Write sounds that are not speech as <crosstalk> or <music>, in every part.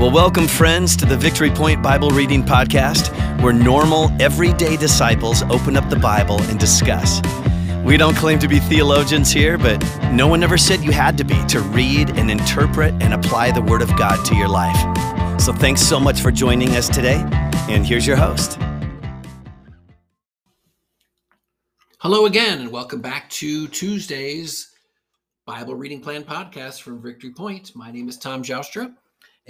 Well, welcome, friends, to the Victory Point Bible Reading Podcast, where normal, everyday disciples open up the Bible and discuss. We don't claim to be theologians here, but no one ever said you had to be to read and interpret and apply the Word of God to your life. So thanks so much for joining us today, and here's your host. Hello again, and welcome back to Tuesday's Bible Reading Plan podcast from Victory Point. My name is Tom Joustra,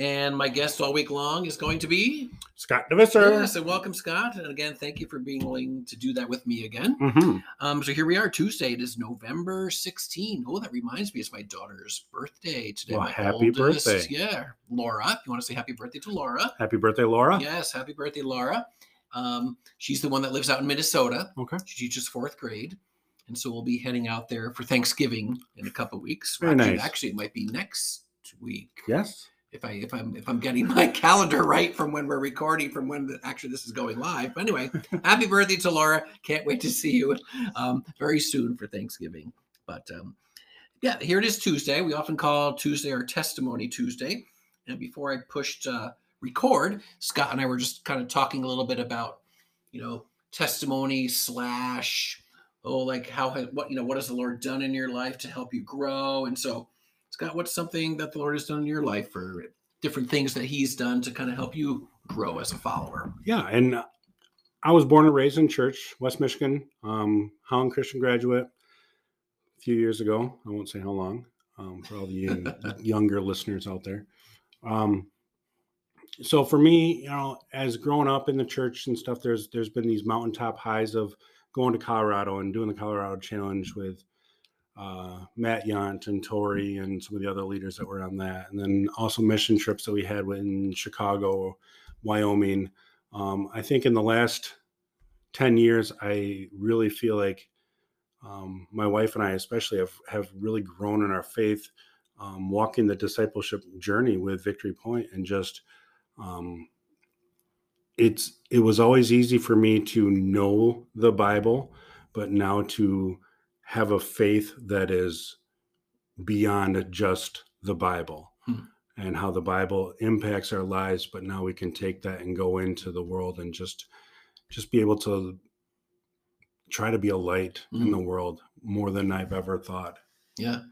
and my guest all week long is going to be Scott DeVisser. Yes, and welcome, Scott. And again, thank you for being willing to do that with me again. hmm Um, so here we are, Tuesday. It is November 16. Oh, that reminds me, it's my daughter's birthday today. Well, happy birthday. Yeah, Laura. If you want to say happy birthday to Laura. Happy birthday, Laura. Yes, happy birthday, Laura. Um, she's the one that lives out in Minnesota. Okay. She teaches fourth grade. And so we'll be heading out there for Thanksgiving in a couple weeks. Very actually, nice. actually, it might be next week Yes. If I if I'm if I'm getting <laughs> my calendar right from when we're recording from when the, actually this is going live. But anyway, <laughs> happy birthday to Laura! Can't wait to see you um, very soon for Thanksgiving. But um, yeah, here it is Tuesday. We often call Tuesday our Testimony Tuesday. And before I pushed uh, record, Scott and I were just kind of talking a little bit about you know testimony slash oh like how what you know what has the Lord done in your life to help you grow and so. Scott, what's something that the Lord has done in your life or different things that He's done to kind of help you grow as a follower? Yeah. And uh, I was born and raised in church, West Michigan, um, Holland Christian graduate a few years ago. I won't say how long um, for all the <laughs> young, younger listeners out there. Um, so for me, you know, as growing up in the church and stuff, there's there's been these mountaintop highs of going to Colorado and doing the Colorado Challenge with uh, Matt Yant and Tori and some of the other leaders that were on that, and then also mission trips that we had in Chicago, Wyoming. Um, I think in the last ten years, I really feel like um, my wife and I, especially, have have really grown in our faith, um, walking the discipleship journey with Victory Point, and just um, it's it was always easy for me to know the Bible, but now to have a faith that is beyond just the Bible Hmm. and how the Bible impacts our lives. But now we can take that and go into the world and just just be able to try to be a light in Mm. the world more than I've ever thought. Yeah.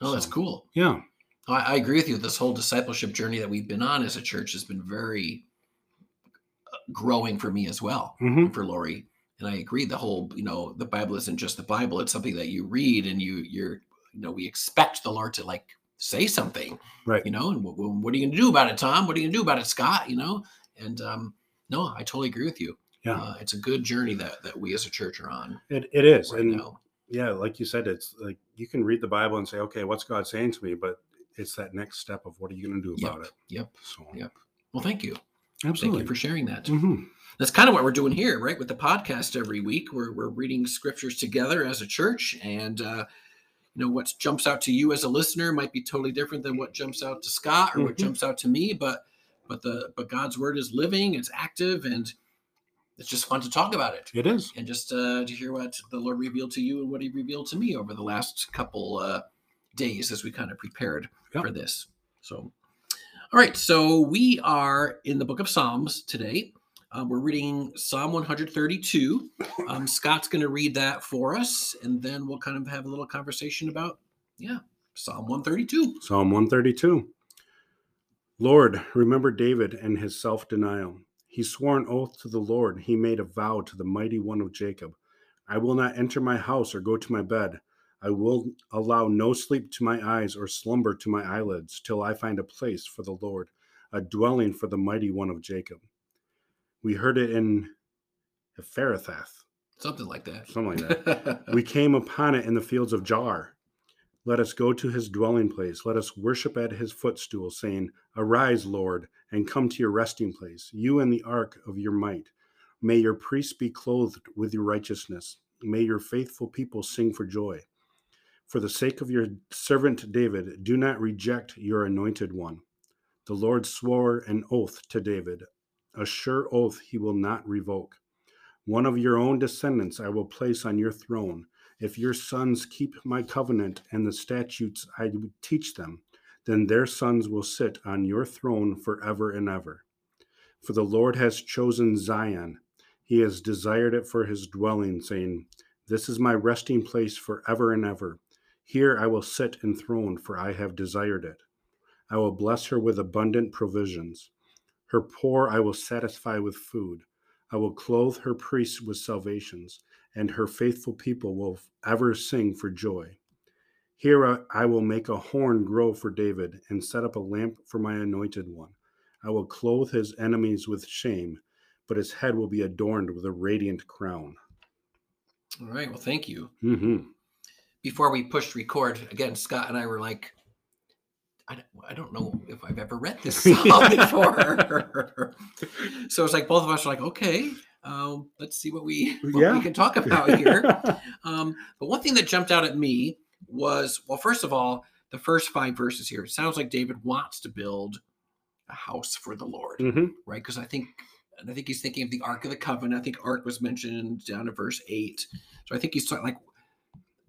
Oh, that's So- cool. Yeah. I, I agree with you. This whole discipleship journey that we've been on as a church has been very uh, growing for me as well, hmm and for Lori. And I agree. The whole, you know, the Bible isn't just the Bible; it's something that you read, and you, you're, you know, we expect the Lord to like say something, Right. you know. And what, what are you going to do about it, Tom? What are you going to do about it, Scott? You know. And um, no, I totally agree with you. Yeah. Uh, it's a good journey that that we as a church are on It, it is. right and now. yeah, like you said, it's like you can read the Bible and say, okay, what's God saying to me? But it's that next step of what are you going to do Yep. about it? Yep. So, Yep. Well, thank you. Absolutely. Thank you for sharing that. Mhm. That's kind of what we're doing here, right? With the podcast every week, we're we're reading scriptures together as a church, and uh, you know what jumps out to you as a listener might be totally different than what jumps out to Scott or what Mhm. jumps out to me. But but the but God's word is living, it's active, and it's just fun to talk about it It is. and just uh, to hear what the Lord revealed to you and what He revealed to me over the last couple uh, days as we kind of prepared Yep. for this. So, all right, so we are in the book of Psalms today. Uh, we're reading Psalm 132. Um, Scott's going to read that for us, and then we'll kind of have a little conversation about, yeah, Psalm 132. Psalm 132. Lord, remember David and his self denial. He swore an oath to the Lord. He made a vow to the mighty one of Jacob. I will not enter my house or go to my bed. I will allow no sleep to my eyes or slumber to my eyelids till I find a place for the Lord, a dwelling for the mighty one of Jacob. We heard it in Ephrathah, Something like that. something like that. <laughs> we came upon it in the fields of Jaar. Let us go to his dwelling place. Let us worship at his footstool, saying, Arise, Lord, and come to your resting place, you and the ark of your might. May your priests be clothed with your righteousness. May your faithful people sing for joy. For the sake of your servant David, do not reject your anointed one. The Lord swore an oath to David, a sure oath he will not revoke. One of your own descendants I will place on your throne. If your sons keep my covenant and the statutes I teach them, Then their sons will sit on your throne forever and ever. For the Lord has chosen Zion. He has desired it for his dwelling, saying, This is my resting place forever and ever. Here I will sit enthroned, for I have desired it. I will bless her with abundant provisions. Her poor I will satisfy with food. I will clothe her priests with salvations, and her faithful people will ever sing for joy. Here I will make a horn grow for David, and set up a lamp for my anointed one. I will clothe his enemies with shame, but his head will be adorned with a radiant crown. All right. Well, thank you. hmm Before we pushed record, again, Scott and I were like, I don't, I don't know if I've ever read this <laughs> psalm before. <laughs> so it's like both of us are like, okay, um, let's see what we what Yeah. we can talk <laughs> about here. Um, but one thing that jumped out at me was, well, first of all, the first five verses here. It sounds like David wants to build a house for the Lord, hmm right? Because I think, and I think he's thinking of the Ark of the Covenant. I think Ark was mentioned down to verse eight. So I think he's talking like,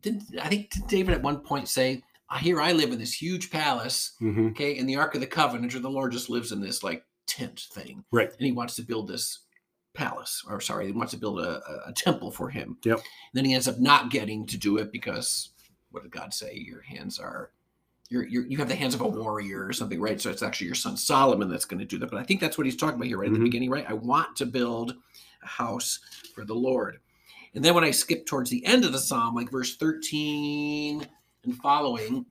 didn't I think David at one point say, "Ah, "Here I live in this huge palace, hmm okay, in the Ark of the Covenant, or the Lord just lives in this like tent thing, Right. and he wants to build this palace, or sorry, he wants to build a, a, temple for him. Yep. And then he ends up not getting to do it because what did God say? Your hands are. You're, you're, you have the hands of a warrior or something, right? So it's actually your son Solomon that's going to do that. But I think that's what he's talking about here, right at the Mhm. beginning, right? I want to build a house for the Lord. And then when I skip towards the end of the psalm, like verse 13 and following,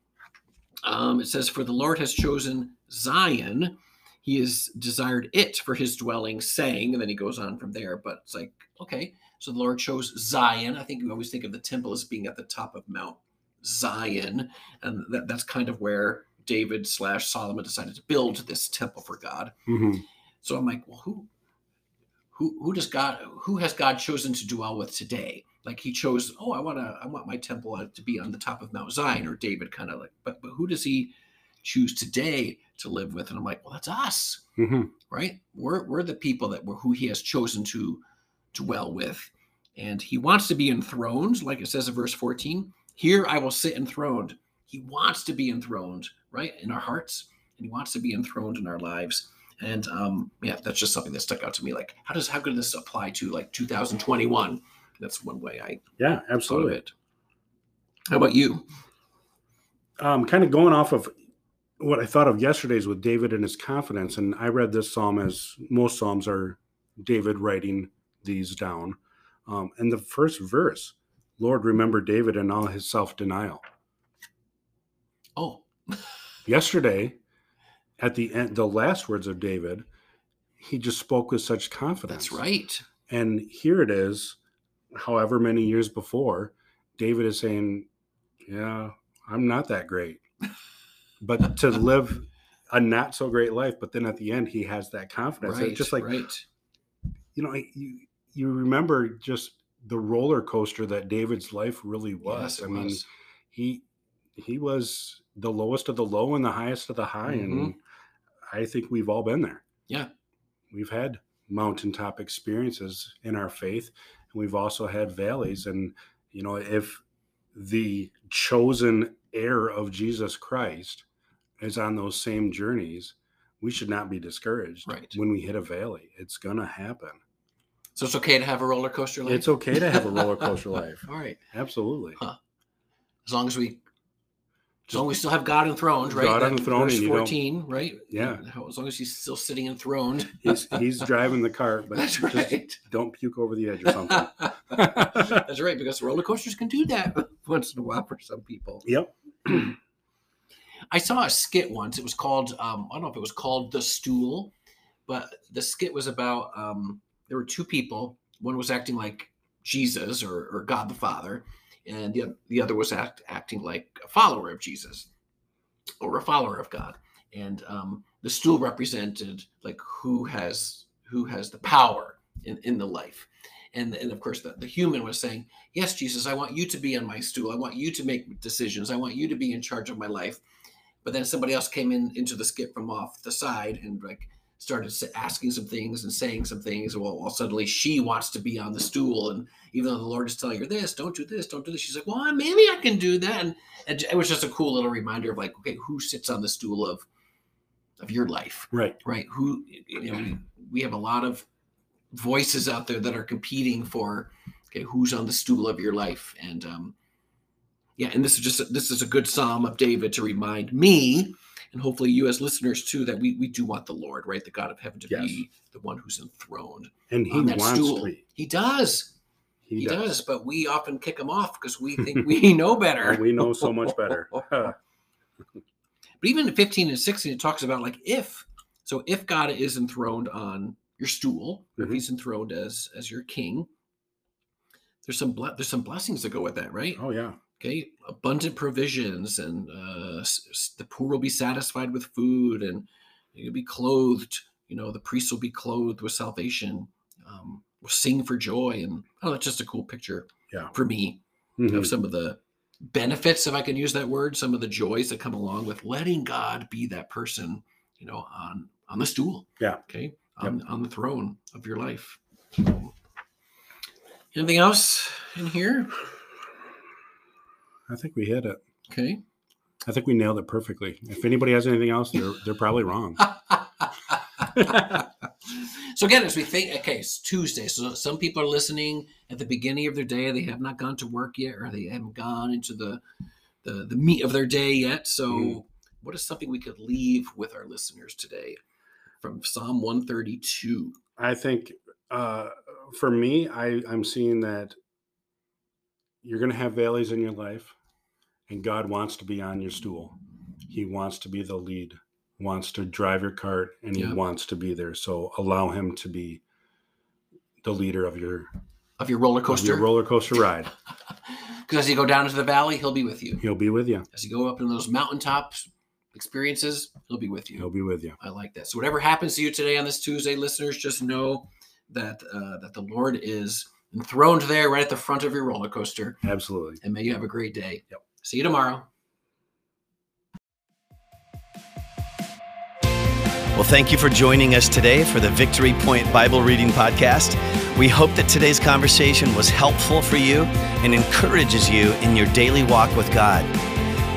um, it says, For the Lord has chosen Zion. He has desired it for his dwelling, saying, and then he goes on from there. But it's like, okay, so the Lord chose Zion. I think we always think of the temple as being at the top of Mount Zion. And that, that's kind of where David slash Solomon decided to build this temple for God. hmm So I'm like, well, who, who, who does God, who has God chosen to dwell with today? Like he chose, oh, I want to, I want my temple uh, to be on the top of Mount Zion, or David kind of like, but but who does he choose today to live with? And I'm like, well, that's us, hmm right? We're we're the people that were who he has chosen to dwell with, and he wants to be enthroned, like it says in verse 14. Here I will sit enthroned. He wants to be enthroned, right, in our hearts, and he wants to be enthroned in our lives. And um, yeah, that's just something that stuck out to me. Like, how does how could this apply to like 2021? That's one way I Yeah, absolutely. it. How about you? um, kind of going off of what I thought of yesterday's with David and his confidence, and I read this psalm as most psalms are David writing these down. Um, and the first verse, Lord, remember David and all his self denial. Oh, Yesterday, at the end, the last words of David, he just spoke with such confidence. that's right. And here it is, however many years before, David is saying, Yeah, I'm not that great. <laughs> But to live a not so great life, but then at the end, he has that confidence. Right. Just like, right. you know, you, you remember just the roller coaster that David's life really was. Yes, I mean, was. he he was the lowest of the low and the highest of the high. Mm-hmm. And I think we've all been there. Yeah. We've had mountaintop experiences in our faith, and we've also had valleys. And, you know, if the chosen heir of Jesus Christ is on those same journeys, we should not be discouraged Right. when we hit a valley. It's going to happen. So it's okay to have a roller coaster life. It's okay to have a roller <laughs> coaster life. All right, Absolutely. Huh. as long as we, as long as we still have God enthroned, right? God That enthroned Verse and you don't- fourteen, right? Yeah. As long as he's still sitting enthroned. He's, he's <laughs> driving the cart, but That's just right. don't puke over the edge or something. <laughs> That's right, because roller coasters can do that <laughs> once in a while for some people. yep. <clears throat> I saw a skit once. It was called um, I don't know if it was called The Stool, but the skit was about um, there were two people. One was acting like Jesus or, or God the Father, and the, the other was act, acting like a follower of Jesus or a follower of God. And um, the stool represented like who has who has the power in, in the life. And, and of course, the, the human was saying, Yes, Jesus, I want you to be on my stool. I want you to make decisions. I want you to be in charge of my life. But then somebody else came in into the skit from off the side and like started asking some things and saying some things. Well, well, suddenly she wants to be on the stool, and even though the Lord is telling her this, don't do this, don't do this, she's like, well, maybe I can do that. And, it was just a cool little reminder of like, okay, who sits on the stool of of your life, Right. right? Who you know, we, have a lot of voices out there that are competing for okay, who's on the stool of your life, and um, yeah, and this is just this is a good psalm of David to remind me and hopefully you as listeners too that we, we do want the lord right the god of heaven to Yes. be the one who's enthroned And he on that wants stool to he does He, he, does. does. but we often kick him off because we think we <laughs> know better we know so much better. <laughs> <laughs> but even in 15 and 16 it talks about like if so if god is enthroned on your stool or if mm-hmm. he's enthroned as as your king there's some ble- there's some blessings that go with that right oh yeah. Okay abundant provisions and uh, the poor will be satisfied with food and you'll be clothed you know the priests will be clothed with salvation um, will sing for joy and oh that's just a cool picture Yeah. for me Mhm. of some of the benefits if i can use that word some of the joys that come along with letting god be that person you know on on the stool Yeah. okay on, on the throne of your life anything else in here I think we hit it. okay I think we nailed it perfectly. If anybody has anything else, they're they're probably wrong. <laughs> so again, as we think, okay, it's Tuesday. So some people are listening at the beginning of their day. They have not gone to work yet, or they haven't gone into the the, the meat of their day yet. So, Mhm. what is something we could leave with our listeners today from Psalm one thirty two? I think uh, for me, I, I'm seeing that you're going to have valleys in your life, and God wants to be on your stool. He wants to be the lead, wants to drive your cart, and He Yeah. wants to be there. So allow Him to be the leader of your, Of your roller coaster, your roller coaster ride. <laughs> because as you go down into the valley, He'll be with you. He'll be with you. As you go up in those mountaintops experiences, He'll be with you. He'll be with you. I like that. So whatever happens to you today on this Tuesday, listeners, just know that uh, that the Lord is enthroned there, right at the front of your roller coaster. Absolutely. And may you have a great day. Yep. See you tomorrow. Well, thank you for joining us today for the Victory Point Bible Reading Podcast. We hope that today's conversation was helpful for you and encourages you in your daily walk with God.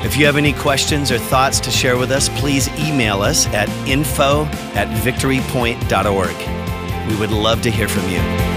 If you have any questions or thoughts to share with us, please email us at info at victorypoint.org. We would love to hear from you.